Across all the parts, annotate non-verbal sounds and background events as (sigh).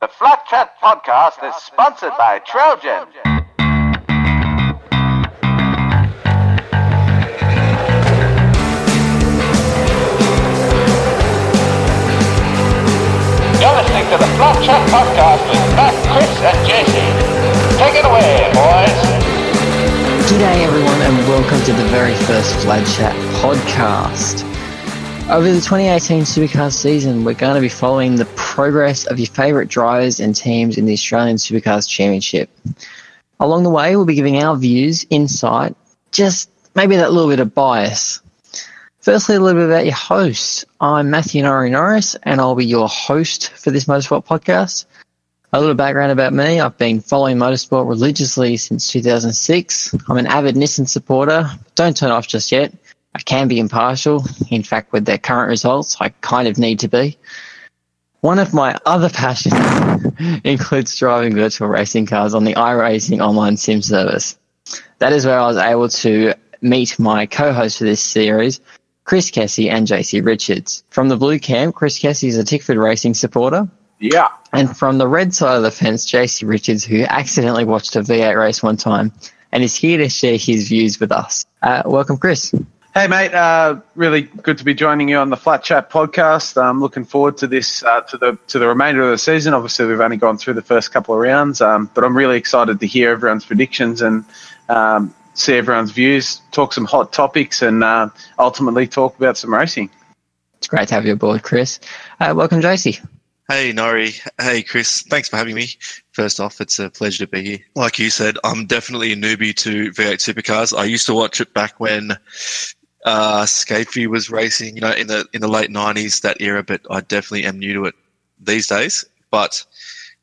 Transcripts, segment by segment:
The Flat Chat podcast is sponsored by Trojan. You're listening to the Flat Chat podcast with Matt, Chris, and Jesse. Take it away, boys. G'day, everyone, and welcome to the very first Flat Chat podcast. Over the 2018 Supercars season, we're going to be following the progress of your favourite drivers and teams in the Australian Supercars Championship. Along the way, we'll be giving our views, insight, just maybe that little bit of bias. Firstly, a little bit about your host. I'm Matthew Norrie Norris, and I'll be your host for this motorsport podcast. A little background about me. I've been following motorsport religiously since 2006. I'm an avid Nissan supporter. Don't turn off just yet. I can be impartial. In fact, with their current results, I kind of need to be. One of my other passions (laughs) includes driving virtual racing cars on the iRacing online sim service. That is where I was able to meet my co-host for this series, Chris Kessie and JC Richards. From the blue camp, Chris Kessie is a Tickford Racing supporter. Yeah. And from the red side of the fence, JC Richards, who accidentally watched a V8 race one time and is here to share his views with us. Uh, welcome, Chris. Hey, mate. Uh, really good to be joining you on the Flat Chat podcast. I'm looking forward to this, uh, to the to the remainder of the season. Obviously, we've only gone through the first couple of rounds, um, but I'm really excited to hear everyone's predictions and um, see everyone's views, talk some hot topics, and uh, ultimately talk about some racing. It's great to have you aboard, Chris. Uh, welcome, JC. Hey, Nori. Hey, Chris. Thanks for having me. First off, it's a pleasure to be here. Like you said, I'm definitely a newbie to V8 supercars. I used to watch it back when uh, was racing, you know, in the in the late '90s, that era. But I definitely am new to it these days. But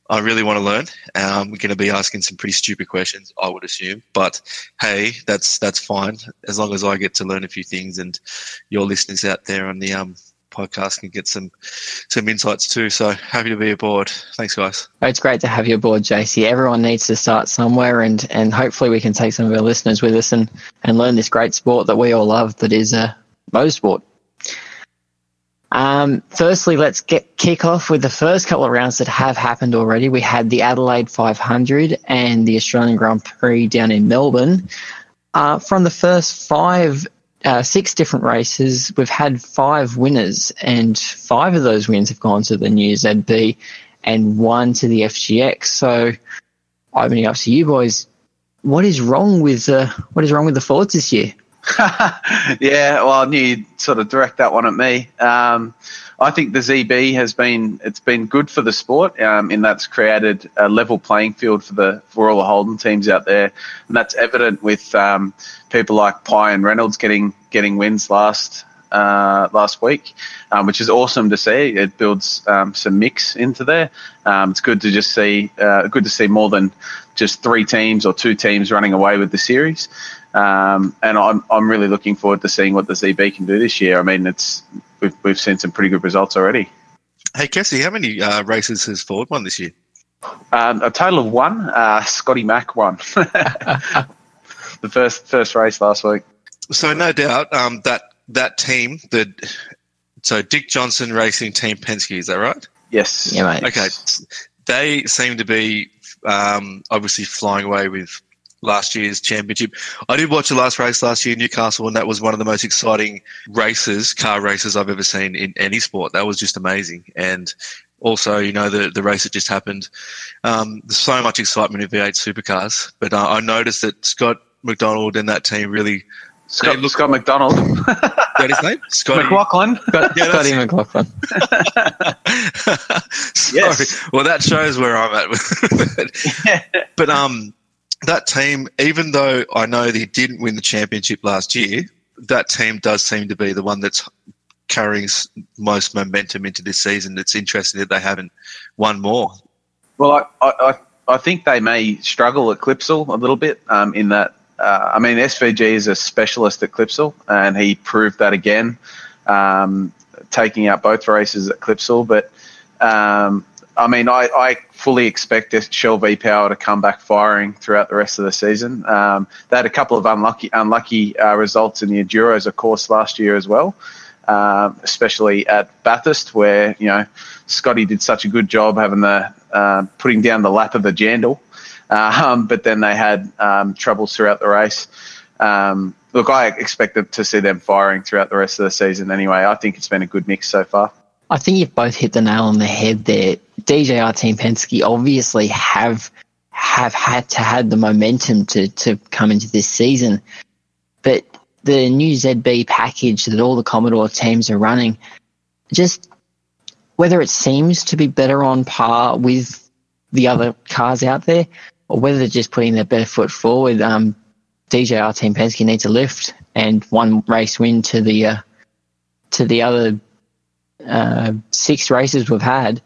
I really want to learn. Um, we're going to be asking some pretty stupid questions, I would assume. But hey, that's that's fine as long as I get to learn a few things, and your listeners out there on the um, podcast can get some some insights too. So happy to be aboard. Thanks, guys. It's great to have you aboard, JC. Everyone needs to start somewhere, and and hopefully we can take some of our listeners with us and and learn this great sport that we all love, that is a motorsport. Um, firstly, let's get kick off with the first couple of rounds that have happened already. We had the Adelaide 500 and the Australian Grand Prix down in Melbourne. Uh, from the first five uh, six different races. We've had five winners, and five of those wins have gone to the new ZB and one to the FGX. So, opening up to you boys, what is wrong with uh, what is wrong with the Fords this year? (laughs) yeah, well, I knew you'd sort of direct that one at me. Um, I think the ZB has been it's been good for the sport um, in that's created a level playing field for the for all the Holden teams out there, and that's evident with um, people like Pye and Reynolds getting getting wins last uh, last week, um, which is awesome to see. It builds um, some mix into there. Um, it's good to just see uh, good to see more than just three teams or two teams running away with the series. Um, and I'm, I'm really looking forward to seeing what the ZB can do this year. I mean, it's we've, we've seen some pretty good results already. Hey, Cassie, how many uh, races has Ford won this year? Um, a total of one. Uh, Scotty Mack won (laughs) the first first race last week. So no doubt um, that that team, the so Dick Johnson Racing Team Penske, is that right? Yes. Yeah, mate. Okay, they seem to be um, obviously flying away with last year's championship. I did watch the last race last year in Newcastle, and that was one of the most exciting races, car races I've ever seen in any sport. That was just amazing. And also, you know, the, the race that just happened, um, there's so much excitement in V8 supercars. But uh, I noticed that Scott McDonald and that team really. Scott, look- Scott McDonald. (laughs) That his name? Scotty. McLaughlin. Scott, (laughs) Yeah, Scotty that's- McLaughlin. (laughs) Sorry. Yes. Well, that shows where I'm at. with it. but um, that team, even though I know they didn't win the championship last year, that team does seem to be the one that's carrying most momentum into this season. It's interesting that they haven't won more. Well, I, I, I- think they may struggle at Clipsal a little bit um, in that. Uh, I mean, SVG is a specialist at Clipsal, and he proved that again, um, taking out both races at Clipsal. But um, I mean, I, I fully expect Shell V Power to come back firing throughout the rest of the season. Um, they had a couple of unlucky unlucky uh, results in the Enduros, of course, last year as well. um, especially at Bathurst, where you know Scotty did such a good job having the uh, putting down the lap of the Jandal, um, but then they had um, troubles throughout the race. Um, look, I expected to see them firing throughout the rest of the season. Anyway, I think it's been a good mix so far. I think you've both hit the nail on the head there. DJR Team Penske obviously have have had to had the momentum to to come into this season, but the new ZB package that all the Commodore teams are running, just whether it seems to be better on par with the other cars out there, or whether they're just putting their better foot forward, um, DJR Team Penske needs a lift and one race win to the uh, to the other uh, six races we've had.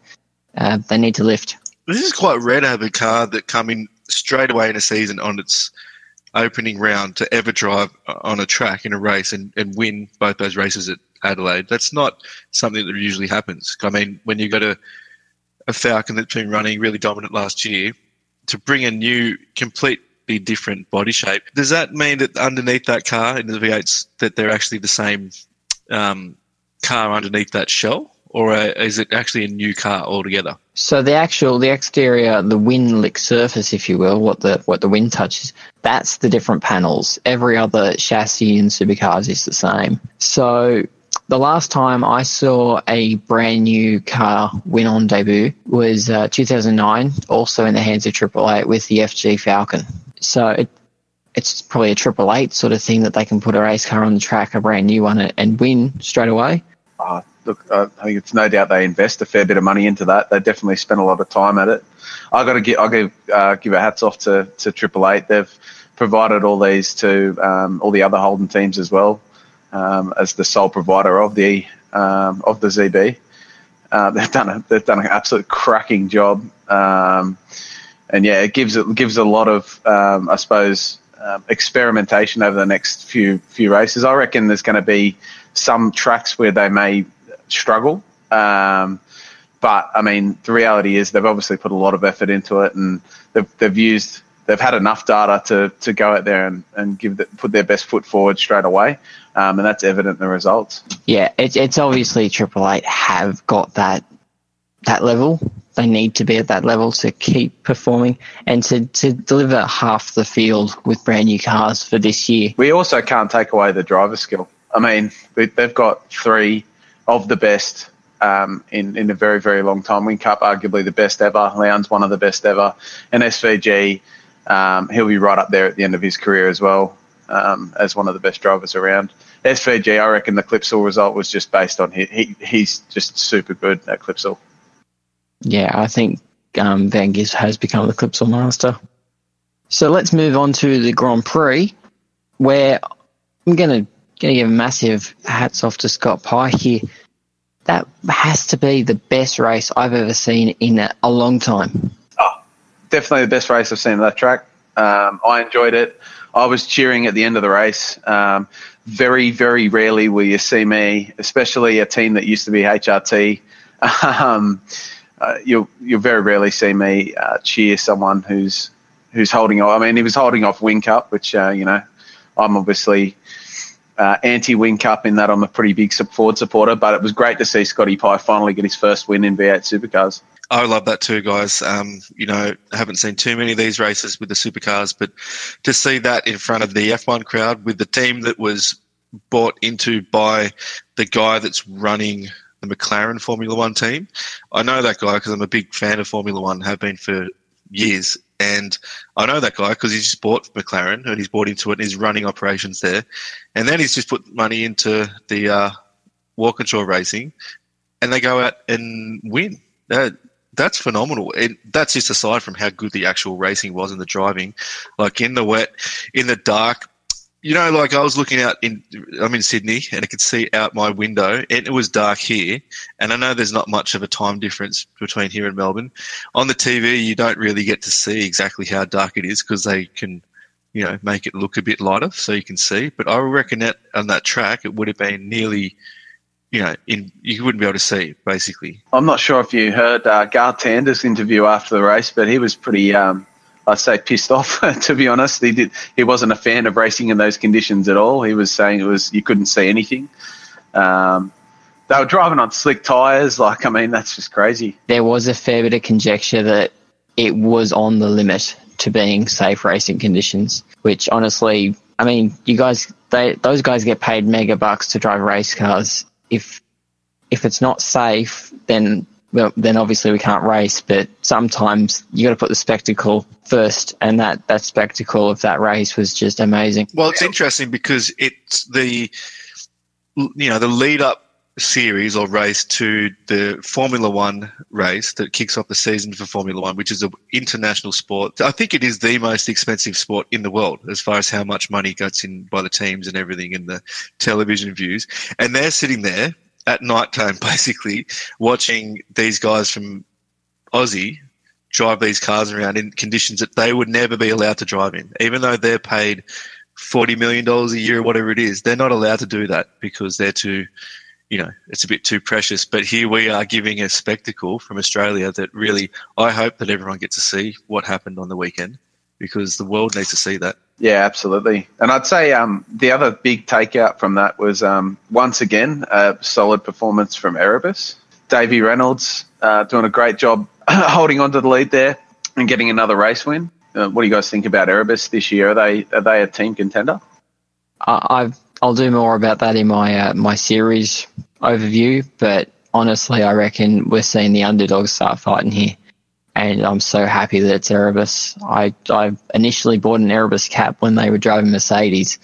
Uh, they need to lift. This is quite rare to have a car that come in straight away in a season on its opening round to ever drive on a track in a race and, and win both those races at Adelaide. That's not something that usually happens. I mean, when you've got a, a Falcon that's been running really dominant last year, to bring a new, completely different body shape, does that mean that underneath that car in the V8s that they're actually the same um, car underneath that shell? Or uh, is it actually a new car altogether? So the actual, the exterior, the wind lick surface, if you will, what the what the wind touches, that's the different panels. Every other chassis in supercars is the same. So the last time I saw a brand new car win on debut was uh, 2009, also in the hands of Triple Eight with the FG Falcon. So it, it's probably a Triple Eight sort of thing that they can put a race car on the track, a brand new one, and win straight away. Uh, look, I think it's no doubt they invest a fair bit of money into that. They definitely spend a lot of time at it. I got to give, I give, uh, give a hats off to to Triple Eight. They've provided all these to um, all the other Holden teams as well um, as the sole provider of the um, of the ZB. Uh, (laughs) they've done a, they've done an absolute cracking job, um, and yeah, it gives it gives a lot of um, I suppose um, experimentation over the next few few races. I reckon there's going to be some tracks where they may struggle. Um, but I mean, the reality is they've obviously put a lot of effort into it, and they've, they've used they've had enough data to, to go out there and, and give the, put their best foot forward straight away, um, and that's evident in the results. Yeah, it's it's obviously Triple Eight have got that that level. They need to be at that level to keep performing and to, to deliver half the field with brand new cars for this year. We also can't take away the driver skill. I mean, they've got three of the best um, in, in a very, very long time. Whincup, arguably the best ever. Lowndes, one of the best ever. And SVG, um, he'll be right up there at the end of his career as well um, as one of the best drivers around. SVG, I reckon the Clipsal result was just based on he, he he's just super good at Clipsal. Yeah, I think um, Van Gis has become the Clipsal master. So let's move on to the Grand Prix, where I'm going to going to give a massive hats off to Scott Pye here. That has to be the best race I've ever seen in a, a long time. Oh, definitely the best race I've seen on that track. Um, I enjoyed it. I was cheering at the end of the race. Um, very, very rarely will you see me, especially a team that used to be HRT. (laughs) Um, uh, you'll you'll very rarely see me uh, cheer someone who's who's holding off. I mean, he was holding off Whincup, which uh, you know I'm obviously uh, anti Whincup in that I'm a pretty big Ford supporter, but it was great to see Scotty Pye finally get his first win in V8 Supercars. I love that too, guys. Um, you know, I haven't seen too many of these races with the supercars, but to see that in front of the F1 crowd with the team that was bought into by the guy that's running the McLaren Formula One team. I know that guy because I'm a big fan of Formula One, have been for years. And I know that guy because he's just bought McLaren and he's bought into it and he's running operations there. And then he's just put money into the uh, Walkinshaw racing and they go out and win. That, that's phenomenal. And that's just aside from how good the actual racing was and the driving. Like in the wet, in the dark, you know, like I was looking out in, I'm in Sydney and I could see out my window and it was dark here. And I know there's not much of a time difference between here and Melbourne. On the TV, you don't really get to see exactly how dark it is because they can, you know, make it look a bit lighter so you can see. But I reckon that on that track, it would have been nearly, you know, in you wouldn't be able to see basically. I'm not sure if you heard uh, Garth Tander's interview after the race, but he was pretty, um, I'd say pissed off. (laughs) to be honest, he did. He wasn't a fan of racing in those conditions at all. He was saying it was you couldn't see anything. Um, they were driving on slick tires. Like, I mean, that's just crazy. There was a fair bit of conjecture that it was on the limit to being safe racing conditions, which honestly, I mean, you guys, they those guys get paid mega bucks to drive race cars. If if it's not safe, then well, then obviously we can't race. But sometimes you got to put the spectacle first, and that that spectacle of that race was just amazing. Well, it's interesting because it's the you know the lead up series or race to the Formula One race that kicks off the season for Formula One, which is an international sport. I think it is the most expensive sport in the world as far as how much money gets in by the teams and everything and the television views. And they're sitting there at night time, (laughs) basically watching these guys from Aussie drive these cars around in conditions that they would never be allowed to drive in, even though they're paid forty million dollars a year or whatever it is. They're not allowed to do that because they're too you know, it's a bit too precious. But here we are giving a spectacle from Australia that really, I hope that everyone gets to see what happened on the weekend because the world needs to see that. Yeah, absolutely. And I'd say um, the other big takeout from that was um, once again a solid performance from Erebus. Davey Reynolds uh, doing a great job (laughs) holding on to the lead there and getting another race win. Uh, what do you guys think about Erebus this year? Are they are they a team contender? I've I'll do more about that in my uh, my series overview, but honestly, I reckon we're seeing the underdogs start fighting here, and I'm so happy that it's Erebus. I I initially bought an Erebus cap when they were driving Mercedes,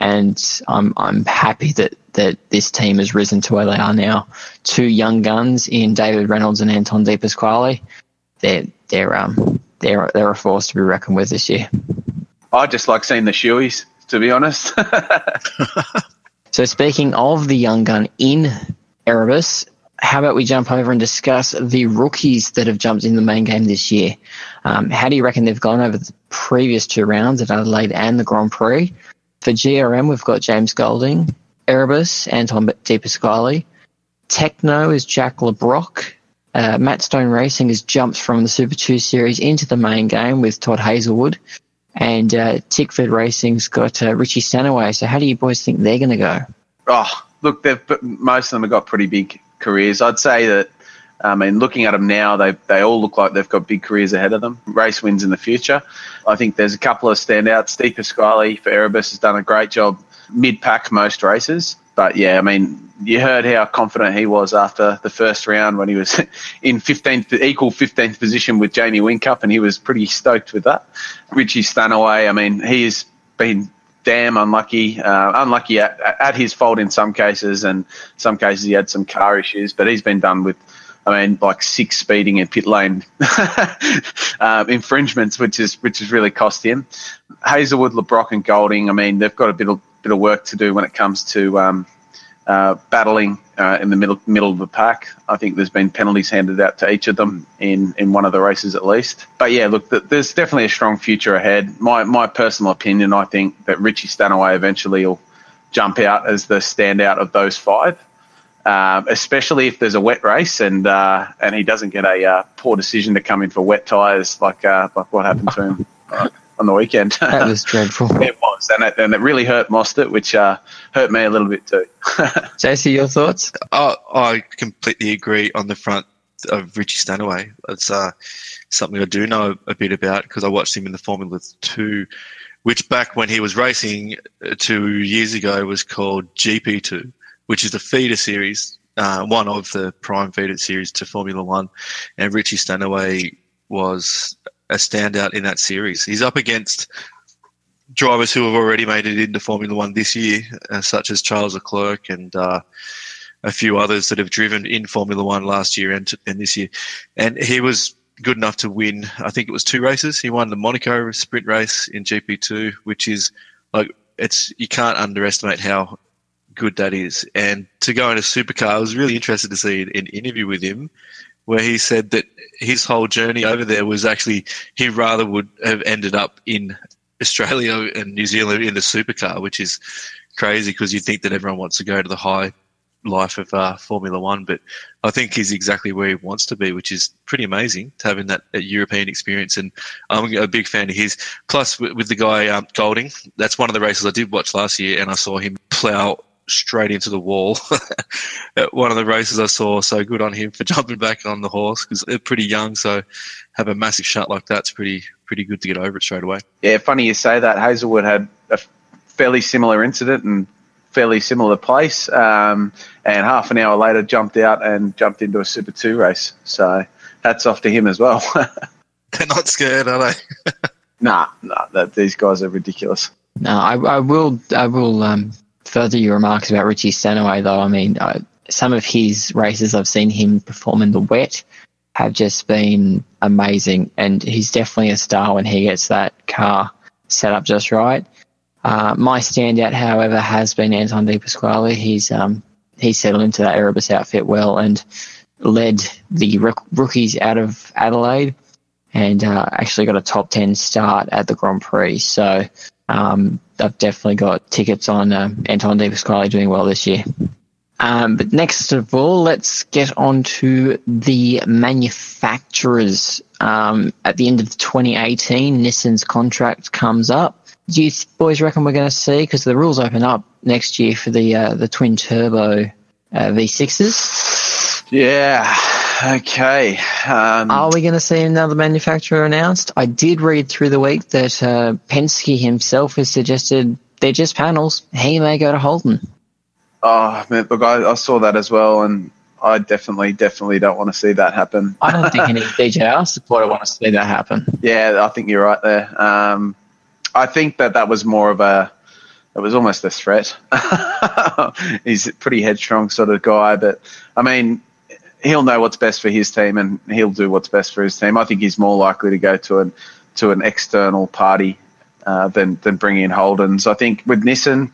and I'm I'm happy that that this team has risen to where they are now. Two young guns in David Reynolds and Anton De Pasquale. They're they're um they're they're a force to be reckoned with this year. I just like seeing the shoeies to be honest. (laughs) (laughs) so, speaking of the young gun in Erebus, how about we jump over and discuss the rookies that have jumped in the main game this year? Um, how do you reckon they've gone over the previous two rounds at Adelaide and the Grand Prix? For GRM, we've got James Golding, Erebus, Anton De Pasquale. Tekno is Jack Le Brocq. Uh, Matt Stone Racing has jumped from the Super 2 series into the main game with Todd Hazelwood. And uh, Tickford Racing's got uh, Richie Stanaway. So how do you boys think they're going to go? Oh, look, they've most of them have got pretty big careers. I'd say that. I mean, looking at them now, they they all look like they've got big careers ahead of them. Race wins in the future. I think there's a couple of standouts. Steve Pasquale for Erebus has done a great job mid pack most races. But yeah, I mean, you heard how confident he was after the first round when he was (laughs) in 15th, equal 15th position with Jamie Whincup, and he was pretty stoked with that. Richie Stanaway, I mean, he has been damn unlucky, uh, unlucky at, at his fault in some cases, and some cases he had some car issues, but he's been done with. I mean, like six speeding and pit lane (laughs) um, infringements, which is which has really cost him. Hazelwood, Le Brocq, and Golding. I mean, they've got a bit of bit of work to do when it comes to um, uh, battling uh, in the middle middle of the pack. I think there's been penalties handed out to each of them in, in one of the races at least. But yeah, look, there's definitely a strong future ahead. My my personal opinion, I think that Richie Stanaway eventually will jump out as the standout of those five. Um, especially if there's a wet race and uh, and he doesn't get a uh, poor decision to come in for wet tyres like uh, like what happened to him (laughs) on the weekend. That (laughs) was dreadful. it was, and it, and it really hurt Mostert, which uh, hurt me a little bit too. (laughs) JC, your thoughts? Oh, I completely agree on the front of Richie Stanaway. It's uh, something I do know a bit about because I watched him in the Formula 2, which back when he was racing uh, two years ago was called GP2, which is the feeder series, uh, one of the prime feeder series to Formula 1. And Richie Stanaway was a standout in that series. He's up against drivers who have already made it into Formula One this year, uh, such as Charles Leclerc and uh, a few others that have driven in Formula One last year and, and this year. And he was good enough to win, I think it was two races. He won the Monaco sprint race in GP2, which is like, it's, you can't underestimate how good that is. And to go in a supercar, I was really interested to see an interview with him where he said that his whole journey over there was actually he rather would have ended up in Australia and New Zealand in the supercar, which is crazy because you think that everyone wants to go to the high life of uh, Formula One, but I think he's exactly where he wants to be, which is pretty amazing to having that, that European experience. And I'm a big fan of his. Plus, with, with the guy um, Golding, that's one of the races I did watch last year, and I saw him plough straight into the wall (laughs) at one of the races I saw. So good on him for jumping back on the horse because they're pretty young. So have a massive shot like that's pretty pretty good to get over it straight away. Yeah, funny you say that. Hazelwood had a fairly similar incident and fairly similar place, um, and half an hour later jumped out and jumped into a Super Two race. So hats off to him as well. (laughs) They're not scared, are they? (laughs) nah, nah, that, these guys are ridiculous. No, I, I will. I will um, further your remarks about Richie Stanaway, though. I mean, I, some of his races I've seen him perform in the wet have just been amazing, and he's definitely a star when he gets that car set up just right. Uh, my standout, however, has been Anton De Pasquale. He's um, he's settled into that Erebus outfit well and led the rookies out of Adelaide and uh, actually got a top 10 start at the Grand Prix. So um, I've definitely got tickets on uh, Anton De Pasquale doing well this year. Um, but next of all, let's get on to the manufacturers. Um, at the end of 2018, Nissan's contract comes up. Do you boys reckon we're going to see, because the rules open up next year for the uh, the twin turbo uh, V6s? Yeah, Okay. Um, Are we going to see another manufacturer announced? I did read through the week that uh, Penske himself has suggested they're just panels. He may go to Holden. Oh, man, look, I, I saw that as well, and I definitely, definitely don't want to see that happen. (laughs) I don't think any (laughs) DJR supporter want to see that happen. Yeah, I think you're right there. Um, I think that that was more of a, it was almost a threat. (laughs) He's a pretty headstrong sort of guy, but I mean, he'll know what's best for his team and he'll do what's best for his team. I think he's more likely to go to an to an external party uh, than than bring in Holden's. I think with Nissan,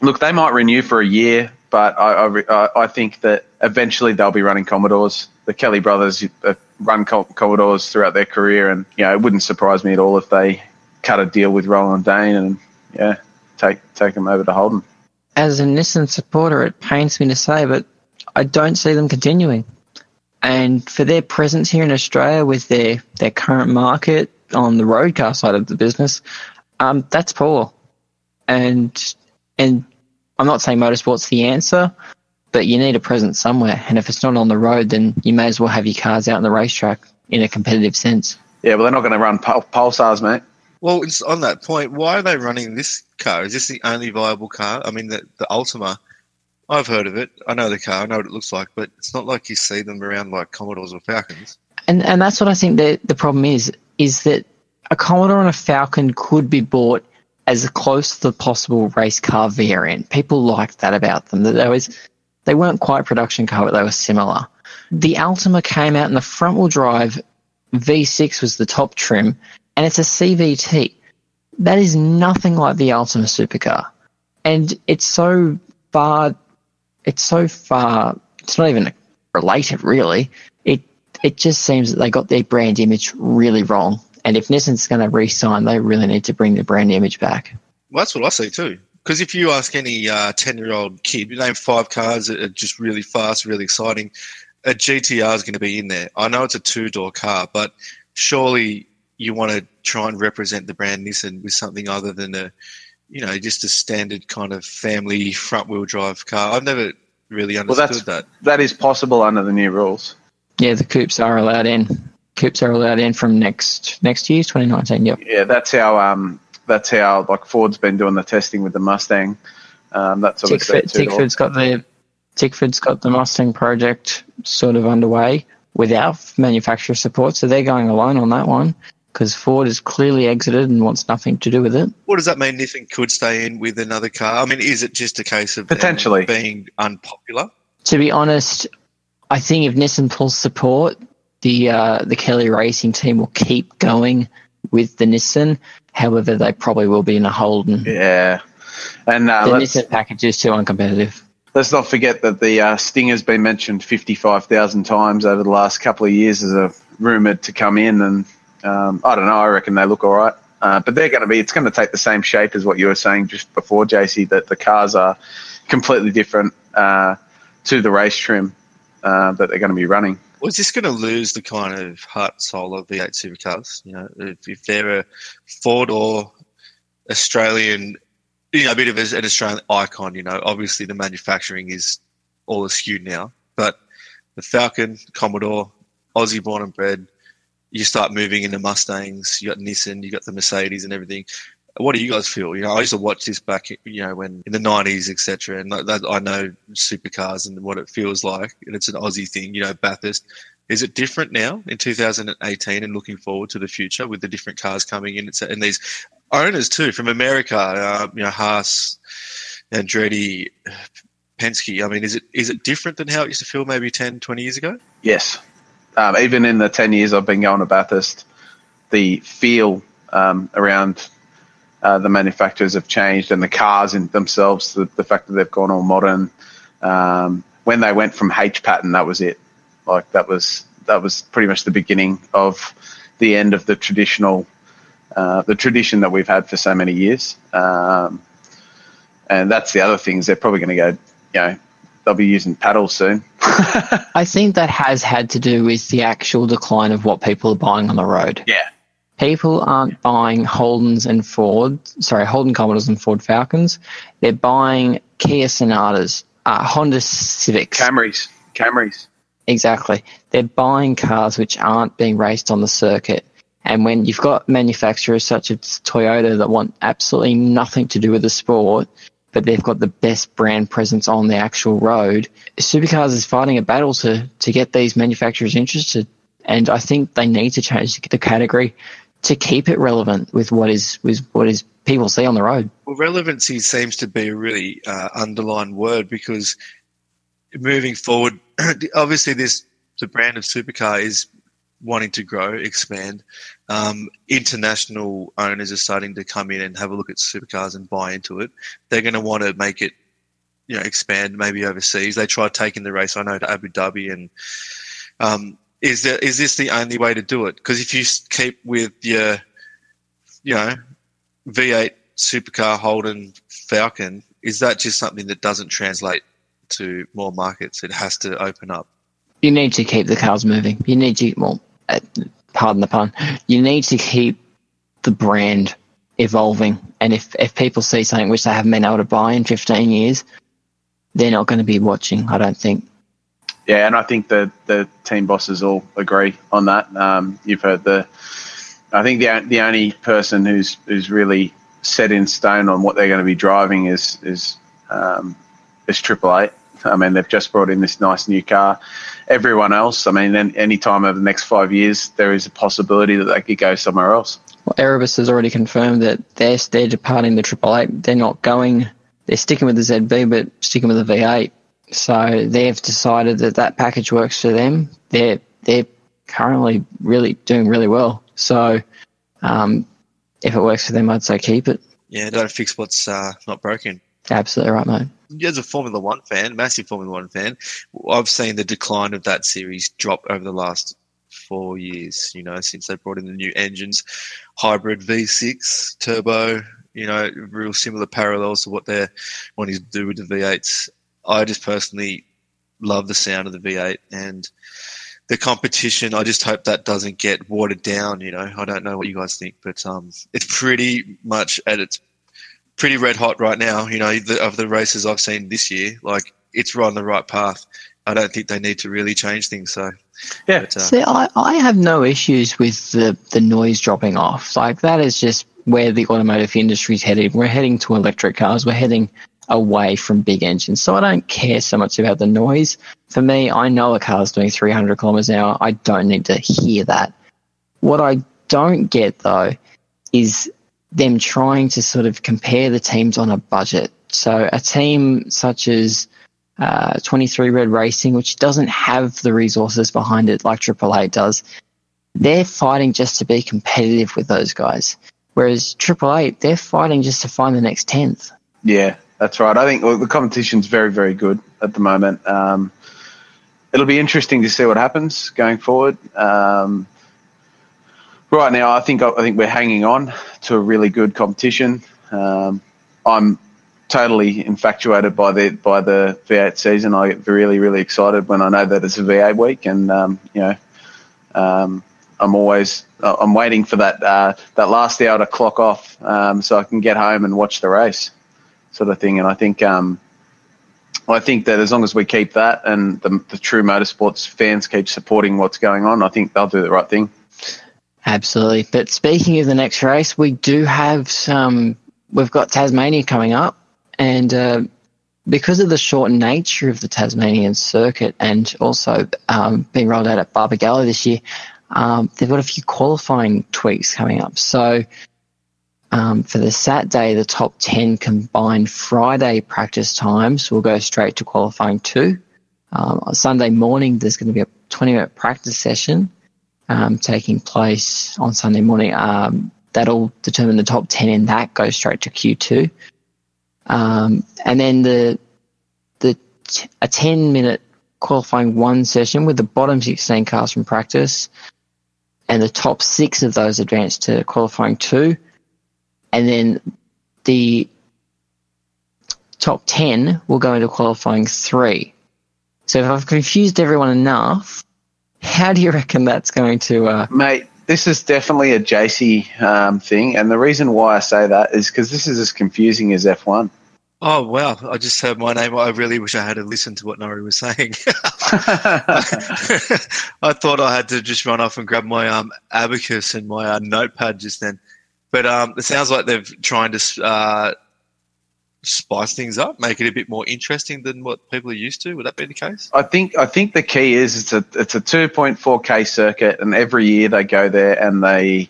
look, they might renew for a year, but I I, I think that eventually they'll be running Commodores. The Kelly brothers run Commodores throughout their career, and you know it wouldn't surprise me at all if they cut a deal with Roland Dane and yeah take take them over to Holden. As a Nissan supporter, it pains me to say, but I don't see them continuing. And for their presence here in Australia with their, their current market on the road car side of the business, um, that's poor. And and I'm not saying motorsport's the answer, but you need a presence somewhere. And if it's not on the road, then you may as well have your cars out on the racetrack in a competitive sense. Yeah, well, they're not going to run pul- pulsars, mate. Well, on that point, why are they running this car? Is this the only viable car? I mean, the, the Altima I've heard of it. I know the car. I know what it looks like, but it's not like you see them around like Commodores or Falcons. And and that's what I think the the problem is is that a Commodore and a Falcon could be bought as close to the possible race car variant. People liked that about them. That they was they weren't quite production car, but they were similar. The Altima came out in the front wheel drive. V6 was the top trim, and it's a CVT. That is nothing like the Altima supercar, and it's so far it's so far. It's not even related, really. It it just seems that they got their brand image really wrong. And if Nissan's going to re-sign, they really need to bring the brand image back. Well, that's what I say too. Because if you ask any ten-year-old uh, kid, you name five cars that are just really fast, really exciting, a GTR is going to be in there. I know it's a two-door car, but surely you want to try and represent the brand Nissan with something other than a you know, just a standard kind of family front wheel drive car. I've never really understood well, that. That is possible under the new rules. Yeah, the coupes are allowed in. Coupes are allowed in from next next year, 2019. Yep. Yeah, that's how um that's how like Ford's been doing the testing with the Mustang. Um, that's Tickford, Tickford's got the Tickford's got the Mustang project sort of underway without manufacturer support, so they're going alone on that one because Ford has clearly exited and wants nothing to do with it. What does that mean? Nissan could stay in with another car? I mean, is it just a case of potentially being unpopular? To be honest, I think if Nissan pulls support, the uh, the Kelly Racing team will keep going with the Nissan. However, they probably will be in a Holden. Yeah, and uh, the Nissan package is too uncompetitive. Let's not forget that the uh, Stinger's been mentioned fifty five thousand times over the last couple of years as a rumored to come in, and um, I don't know. I reckon they look all right. Uh, but they're going to be, it's going to take the same shape as what you were saying just before, JC, that the cars are completely different uh, to the race trim uh, that they're going to be running. Is this going to lose the kind of heart and soul of V8 supercars? You know, if, if they're a Ford or Australian you know, a bit of an Australian icon. You know, obviously the manufacturing is all askew now, but the Falcon, Commodore, Aussie born and bred. You start moving into Mustangs. You got Nissan. You got the Mercedes and everything. What do you guys feel? You know, I used to watch this back, you know, when in the nineties, etc. And that, I know supercars and what it feels like, and it's an Aussie thing. You know, Bathurst. Is it different now in 2018 and looking forward to the future with the different cars coming in and these owners too from America? Uh, you know, Haas, Andretti, Penske. I mean, is it is it different than how it used to feel maybe 10, 20 years ago? Yes. Um, even in the 10 years I've been going to Bathurst, the feel um, around uh, the manufacturers have changed and the cars in themselves, the, the fact that they've gone all modern. Um, when they went from H pattern, that was it. Like that was that was pretty much the beginning of the end of the traditional uh, the tradition that we've had for so many years. Um, and that's the other things they're probably going to go, you know, they'll be using paddles soon. (laughs) I think that has had to do with the actual decline of what people are buying on the road. Yeah. People aren't buying Holdens and Ford, sorry, Holden Commodores and Ford Falcons. They're buying Kia Sonatas, uh, Honda Civics. Camrys. Camrys. Exactly. They're buying cars which aren't being raced on the circuit. And when you've got manufacturers such as Toyota that want absolutely nothing to do with the sport, but they've got the best brand presence on the actual road. Supercars is fighting a battle to, to get these manufacturers interested. And I think they need to change the category to keep it relevant with what is with what is people see on the road. Well, relevancy seems to be a really uh, underlined word because moving forward, (clears throat) obviously this the brand of supercar is wanting to grow, expand. Um, international owners are starting to come in and have a look at supercars and buy into it. They're going to want to make it, you know, expand maybe overseas. They tried taking the race, I know, to Abu Dhabi, and um, is there is this the only way to do it? Because if you keep with your, you know, V8 supercar Holden Falcon, is that just something that doesn't translate to more markets? It has to open up. You need to keep the cars moving. You need to uh, pardon the pun, you need to keep the brand evolving. And if, if people see something which they haven't been able to buy in 15 years, they're not going to be watching, I don't think. Yeah, and I think the the team bosses all agree on that. Um, you've heard the, I think the the only person who's who's really set in stone on what they're going to be driving is is um, is Triple Eight. I mean, they've just brought in this nice new car. Everyone else, I mean, any time over the next five years, there is a possibility that they could go somewhere else. Well, Erebus has already confirmed that they're, they're departing the Triple Eight. They're not going, they're sticking with the ZB, but sticking with the V8. So they've decided that that package works for them. They're, they're currently really doing really well. So um, if it works for them, I'd say keep it. Yeah, don't fix what's uh, not broken. Absolutely right, mate as a Formula One fan, massive Formula One fan, I've seen the decline of that series drop over the last four years. You know, since they brought in the new engines, hybrid V6 turbo. You know, real similar parallels to what they're wanting to do with the V8s. I just personally love the sound of the V8 and the competition. I just hope that doesn't get watered down. You know, I don't know what you guys think, but um, it's pretty much at its pretty red hot right now. You know, the, of the races I've seen this year, like it's right on the right path. I don't think they need to really change things. So, yeah. But, uh, See, I, I have no issues with the, the noise dropping off. Like that is just where the automotive industry is heading. We're heading to electric cars. We're heading away from big engines. So I don't care so much about the noise. For me, I know a car's doing 300 kilometers an hour. I don't need to hear that. What I don't get though is them trying to sort of compare the teams on a budget. So a team such as uh, 23 Red Racing, which doesn't have the resources behind it like Triple Eight does, they're fighting just to be competitive with those guys. Whereas Triple Eight, they're fighting just to find the next tenth. Yeah, that's right. I think well, the competition's very, very good at the moment. Um, it'll be interesting to see what happens going forward. Um, right now, I think I think we're hanging on to a really good competition. Um, I'm totally infatuated by the by the V8 season. I get really really excited when I know that it's a V8 week, and um, you know, um, I'm always I'm waiting for that uh, that last hour to clock off um, so I can get home and watch the race. sort of thing. And I think um, I think that as long as we keep that and the, the true motorsports fans keep supporting what's going on, I think they'll do the right thing. Absolutely. But speaking of the next race, we do have some. We've got Tasmania coming up, and uh, because of the short nature of the Tasmanian circuit and also um, being rolled out at Barbagallo this year, um, they've got a few qualifying tweaks coming up. So um, for the Saturday, the top 10 combined Friday practice times will go straight to qualifying two. Um, Sunday morning, there's going to be a 20 minute practice session um, taking place on Sunday morning. Um, that'll determine the top 10 in that goes straight to Q2. Um, and then the the t- a 10 minute qualifying one session with the bottom 16 cars from practice and the top six of those advance to qualifying two. And then the top 10 will go into qualifying three. So if I've confused everyone enough, how do you reckon that's going to? Uh, Mate, this is definitely a JC um, thing, and the reason why I say that is because this is as confusing as F1. Oh wow! I just heard my name. I really wish I had listened to what Norrie was saying. (laughs) I thought I had to just run off and grab my um, abacus and my uh, notepad just then. But um, it sounds like they're trying to uh, spice things up, make it a bit more interesting than what people are used to. Would that be the case? I think I think the key is it's a it's a 2.4k circuit, and every year they go there and they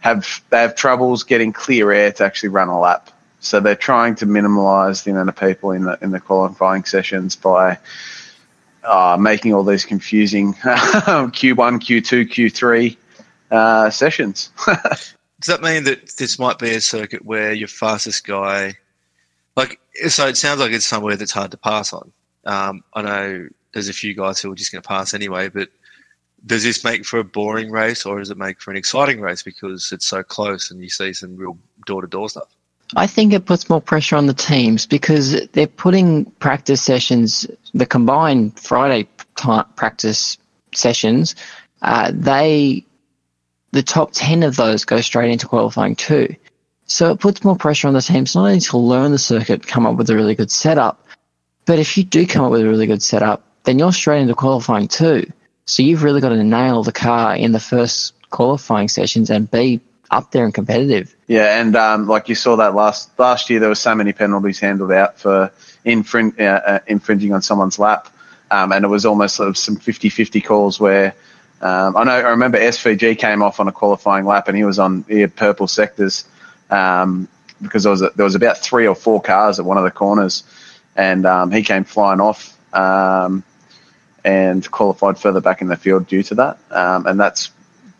have they have troubles getting clear air to actually run a lap. So they're trying to minimise the amount of people in the in the qualifying sessions by uh, making all these confusing Q1, Q2, Q3 uh, sessions. (laughs) Does that mean that this might be a circuit where your fastest guy like, so it sounds like it's somewhere that's hard to pass on. Um, I know there's a few guys who are just going to pass anyway, but does this make for a boring race or does it make for an exciting race because it's so close and you see some real door to door stuff? I think it puts more pressure on the teams because they're putting practice sessions, the combined Friday practice sessions, uh, they, the top 10 of those go straight into qualifying too. So it puts more pressure on the teams not only to learn the circuit, come up with a really good setup, but if you do come up with a really good setup, then you're straight into qualifying too. So you've really got to nail the car in the first qualifying sessions and be up there and competitive. Yeah, and um, like you saw that last last year, there were so many penalties handled out for infring, uh, uh, infringing on someone's lap, um, and it was almost sort of some 50-50 calls where um, I know I remember SVG came off on a qualifying lap and he was on he purple sectors um, because there was a, there was about three or four cars at one of the corners, and um, he came flying off um, and qualified further back in the field due to that, um, and that's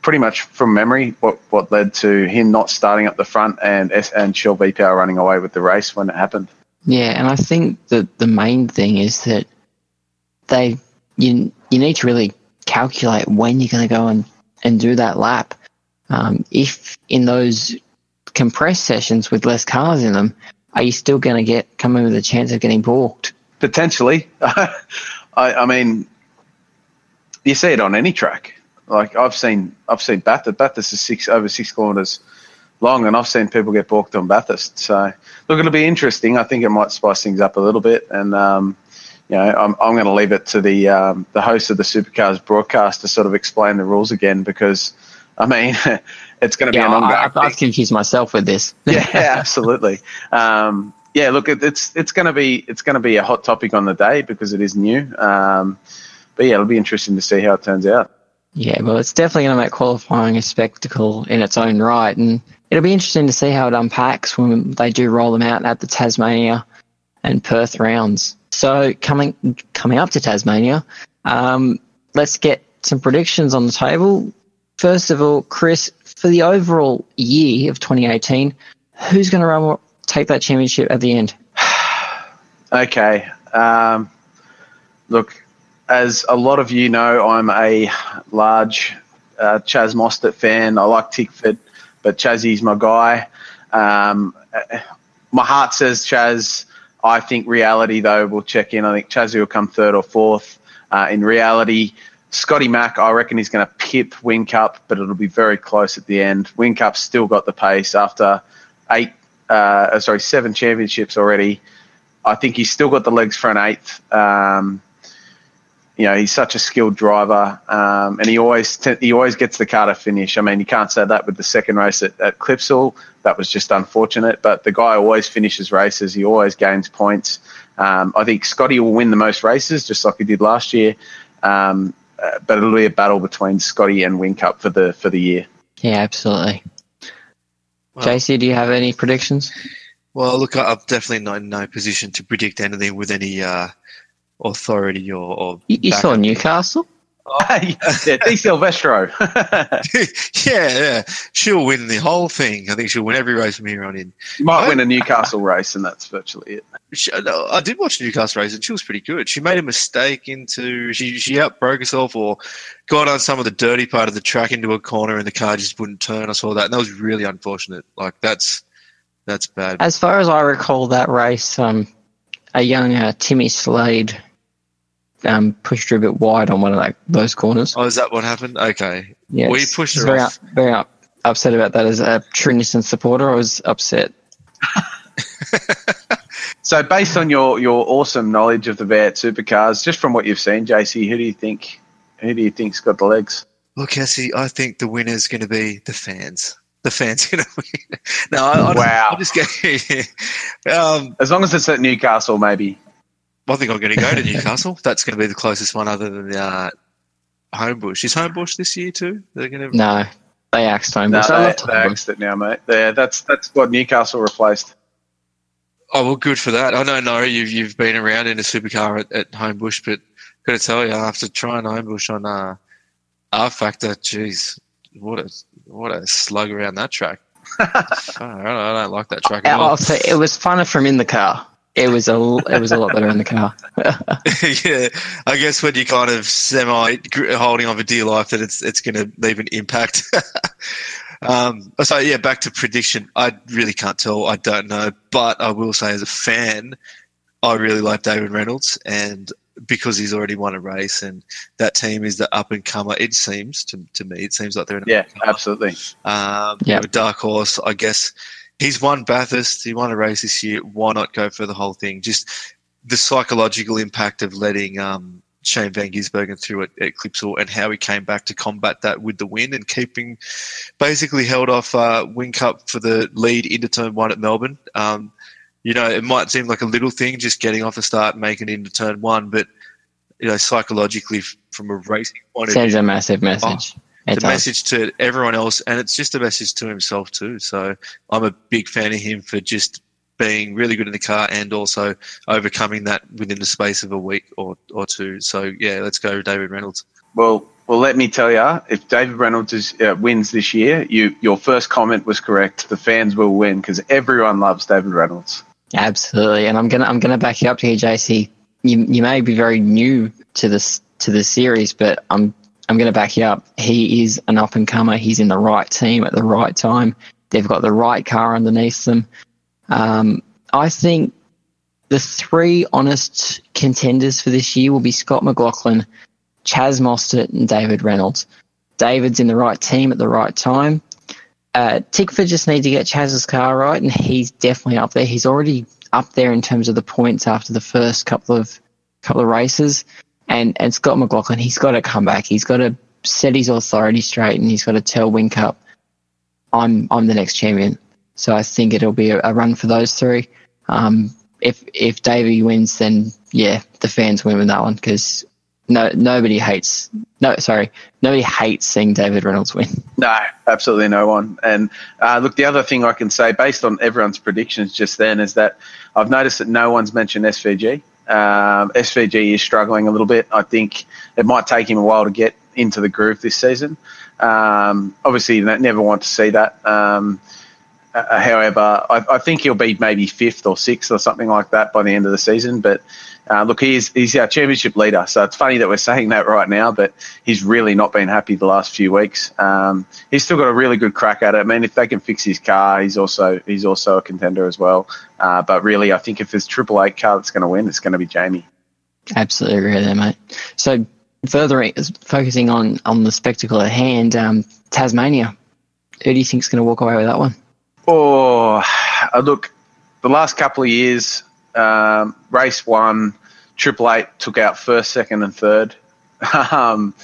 pretty much from memory what, what led to him not starting up the front and and Shell V Power running away with the race when it happened. Yeah, and I think that the main thing is that they you you need to really calculate when you're going to go and, and do that lap. Um, if in those compressed sessions with less cars in them, are you still going to get come in with a chance of getting balked? Potentially. (laughs) I, I mean, you see it on any track. Like I've seen, I've seen Bathurst. Bathurst is six over six kilometres long, and I've seen people get balked on Bathurst. So look, it'll be interesting. I think it might spice things up a little bit, and um, you know, I'm, I'm going to leave it to the um, the host of the Supercars broadcast to sort of explain the rules again because, I mean, (laughs) it's going to yeah, be an ongoing. I, I've confused myself with this. (laughs) yeah, (laughs) absolutely. Um, yeah, look, it, it's it's going to be it's going to be a hot topic on the day because it is new. Um, but yeah, it'll be interesting to see how it turns out. Yeah, well, it's definitely going to make qualifying a spectacle in its own right, and it'll be interesting to see how it unpacks when they do roll them out at the Tasmania and Perth rounds. So coming coming up to Tasmania, um, let's get some predictions on the table. First of all, Chris, for the overall year of 2018, who's going to run take that championship at the end? (sighs) okay. Um, look, as a lot of you know, I'm a large uh, Chaz Mostert fan. I like Tickford, but Chazzy's my guy. Um, my heart says Chaz. I think reality, though, will check in. I think Chazzy will come third or fourth. Uh, in reality, Scotty Mack, I reckon he's going to pip Whincup, but it'll be very close at the end. Whincup's still got the pace after eight uh, sorry, seven championships already. I think he's still got the legs for an eighth. Um, you know, he's such a skilled driver, um, and he always t- he always gets the car to finish. I mean, you can't say that with the second race at, at Clipsal. That was just unfortunate, but the guy always finishes races. He always gains points. Um, I think Scotty will win the most races, just like he did last year. Um, uh, but it'll be a battle between Scotty and Whincup for the for the year. Yeah, absolutely. Well- JC, do you have any predictions? Well, look, I- I'm definitely not in no position to predict anything with any uh, authority or. or You, you saw. Newcastle. (laughs) yeah, De Silvestro. (laughs) yeah, yeah, she'll win the whole thing. I think she'll win every race from here on in. Might win a Newcastle race, and that's virtually it. She, no, I did watch the Newcastle race, and she was pretty good. She made a mistake into she she outbroke herself or got on some of the dirty part of the track into a corner, and the car just wouldn't turn. I saw that, and that was really unfortunate. Like that's that's bad. As far as I recall that race, um, a young uh, Timmy Slade um, pushed her a bit wide on one of like, those corners. Oh, is that what happened? Okay, Yeah, we pushed it's her very, off. up- very up, upset about that. As a Trinity supporter, I was upset. (laughs) So, based on your, your awesome knowledge of the V8 supercars, just from what you've seen, JC, who do you think who do you think's got the legs? Look, Cassie, I think the winner's going to be the fans. The fans going (laughs) to win. no, I, I, Wow. I just get. (laughs) um, As long as it's at Newcastle, maybe. I think I'm going to go to Newcastle. (laughs) That's going to be the closest one, other than uh, Homebush. Is Homebush this year too? They're going to. No, they axed Homebush. No, they, love they axed it now, mate. Yeah, that's that's what Newcastle replaced. Oh well, good for that. I know, Nori, you've you've been around in a supercar at, at Homebush, but got to tell you, after trying Homebush on uh, rFactor, jeez, what a what a slug around that track. (laughs) I, don't, I don't like that track at all. I'll say it was funner from in the car. It was a l- it was a lot better in the car. (laughs) (laughs) yeah, I guess when you're kind of semi holding on for dear life, that it's it's going to leave an impact. (laughs) um, so yeah, back to prediction. I really can't tell. I don't know, but I will say as a fan, I really like David Reynolds, and because he's already won a race, and that team is the up and comer. It seems to to me, it seems like they're an Yeah, up-and-comer. absolutely. Um, Yeah. you know, dark horse, I guess. He's won Bathurst. He won a race this year. Why not go for the whole thing? Just the psychological impact of letting um, Shane Van Gisbergen through at, at Clipsal and how he came back to combat that with the win and keeping basically held off uh, Whincup for the lead into turn one at Melbourne. Um, you know, it might seem like a little thing just getting off a start and making it into turn one, but you know, psychologically, from a racing point of view, Sends a massive message. Oh, it's a does. message to everyone else, and it's just a message to himself too. So I'm a big fan of him for just being really good in the car and also overcoming that within the space of a week or, or two. So yeah, let's go, David Reynolds. Well, well, let me tell you, if David Reynolds is, uh, wins this year, you your first comment was correct. The fans will win because everyone loves David Reynolds. Absolutely, and I'm gonna I'm gonna back you up here, JC. You you may be very new to this to the series, but I'm I'm gonna back you up. He is an up and comer. He's in the right team at the right time. They've got the right car underneath them. Um, I think the three honest contenders for this year will be Scott McLaughlin, Chaz Mostert, and David Reynolds. David's in the right team at the right time. Uh, Tickford just need to get Chaz's car right, and he's definitely up there. He's already up there in terms of the points after the first couple of couple of races. And and Scott McLaughlin, he's got to come back. He's got to set his authority straight, and he's got to tell Whincup, I'm I'm the next champion. So I think it'll be a, a run for those three. Um, if if Davey wins, then yeah, the fans win with that one because no nobody hates no sorry nobody hates seeing David Reynolds win. No, absolutely no one. And uh, look, the other thing I can say, based on everyone's predictions just then, is that I've noticed that no one's mentioned SVG. Um, SVG is struggling a little bit. I think it might take him a while to get into the groove this season. Um, obviously, you never want to see that. Um, uh, however, I, I think he'll be maybe fifth or sixth or something like that by the end of the season. But uh, look, he's he's our championship leader, so it's funny that we're saying that right now. But he's really not been happy the last few weeks. Um, he's still got a really good crack at it. I mean, if they can fix his car, he's also he's also a contender as well. Uh, but really, I think if there's Triple Eight car that's going to win, it's going to be Jamie. Absolutely agree there, mate. So further focusing on on the spectacle at hand, um, Tasmania. Who do you think's going to walk away with that one? Oh, uh, look, the last couple of years, um, race one, Triple Eight took out first, second, and third (laughs) um,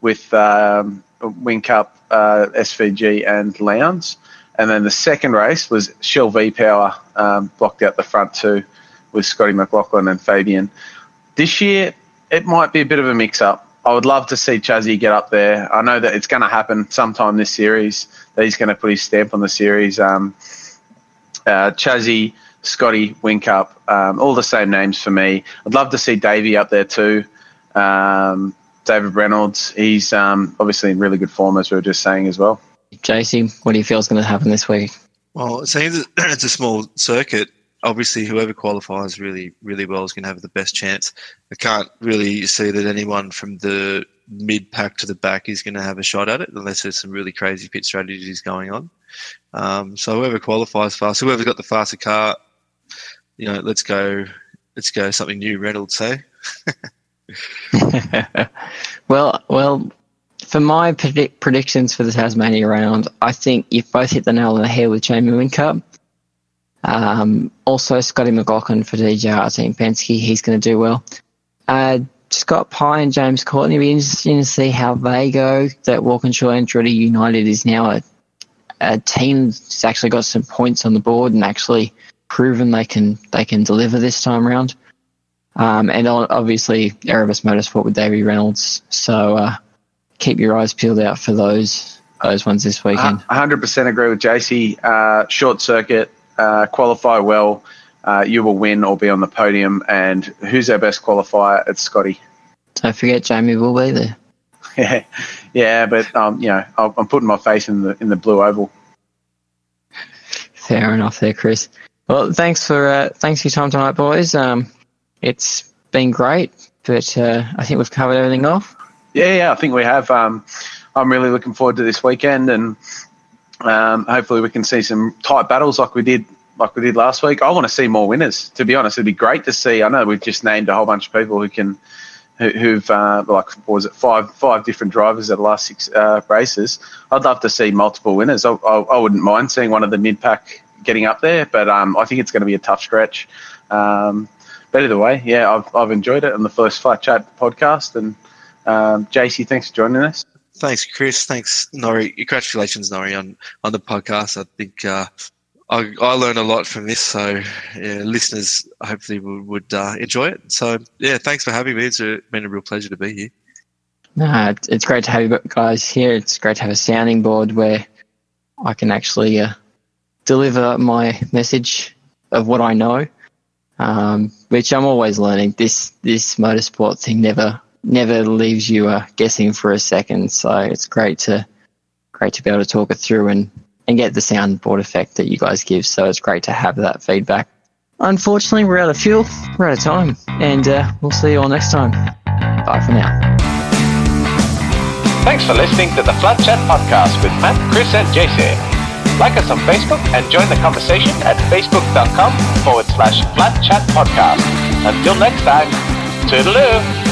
with um, Whincup, uh, SVG, and Lowndes. And then the second race was Shell V Power um, blocked out the front two with Scotty McLaughlin and Fabian. This year, it might be a bit of a mix up. I would love to see Chazzy get up there. I know that it's going to happen sometime this series, that he's going to put his stamp on the series. Um, uh, Chazzy, Scotty, Whincup, um, all the same names for me. I'd love to see Davey up there too. Um, David Reynolds, he's um, obviously in really good form, as we were just saying as well. JC, what do you feel is going to happen this week? Well, seeing (clears throat) it's a small circuit, obviously whoever qualifies really, really well is going to have the best chance. I can't really see that anyone from the mid pack to the back is going to have a shot at it unless there's some really crazy pit strategies going on. Um, so whoever qualifies fast, whoever's got the faster car, you know, let's go, let's go something new. Reynolds say. (laughs) well, well, for my predict- predictions for the Tasmania round, I think you've both hit the nail on the head with Jamie Whincup. Um, also, Scotty McLaughlin for DJR Team Penske, he's going to do well. Uh, Scott Pye and James Courtney, it'll be interesting to see how they go. That Walkinshaw Andretti United is now a, a team that's actually got some points on the board and actually proven they can they can deliver this time around. Um, and obviously, Erebus Motorsport with Davey Reynolds. So uh, keep your eyes peeled out for those those ones this weekend. I 100% agree with JC. Uh, short circuit, uh, qualify well, uh, you will win or be on the podium. And who's our best qualifier? It's Scotty. Don't forget, Jamie will be there. Yeah, (laughs) yeah, but um, you know, I'm putting my face in the in the blue oval. Fair enough, there, Chris. Well, thanks for uh, thanks for your time tonight, boys. Um, it's been great, but uh, I think we've covered everything off. Yeah, yeah, I think we have. Um, I'm really looking forward to this weekend, and um, hopefully we can see some tight battles like we did like we did last week. I want to see more winners. To be honest, it'd be great to see. I know we've just named a whole bunch of people who can who, have uh, like what was it five five different drivers at the last six uh, races. I'd love to see multiple winners. I, I, I wouldn't mind seeing one of the mid pack getting up there, but um, I think it's going to be a tough stretch. Um, but either way, yeah, I've, I've enjoyed it on the first Flat Chat podcast. And um, JC, thanks for joining us. Thanks, Chris. Thanks, Nori. Congratulations, Nori, on, on the podcast. I think uh, I, I learned a lot from this. So, yeah, listeners hopefully would, would uh, enjoy it. So, yeah, thanks for having me. It's a, been a real pleasure to be here. No, it's great to have you guys here. It's great to have a sounding board where I can actually uh, deliver my message of what I know um, which I'm always learning. This this motorsport thing never never leaves you uh, guessing for a second. So it's great to great to be able to talk it through and and get the soundboard effect that you guys give. So it's great to have that feedback. Unfortunately, we're out of fuel, we're out of time, and uh, we'll see you all next time. Bye for now. Thanks for listening to the Flat Chat podcast with Matt, Chris, and JC. Like us on Facebook and join the conversation at facebook.com forward slash flat chat podcast. Until next time, toodaloo!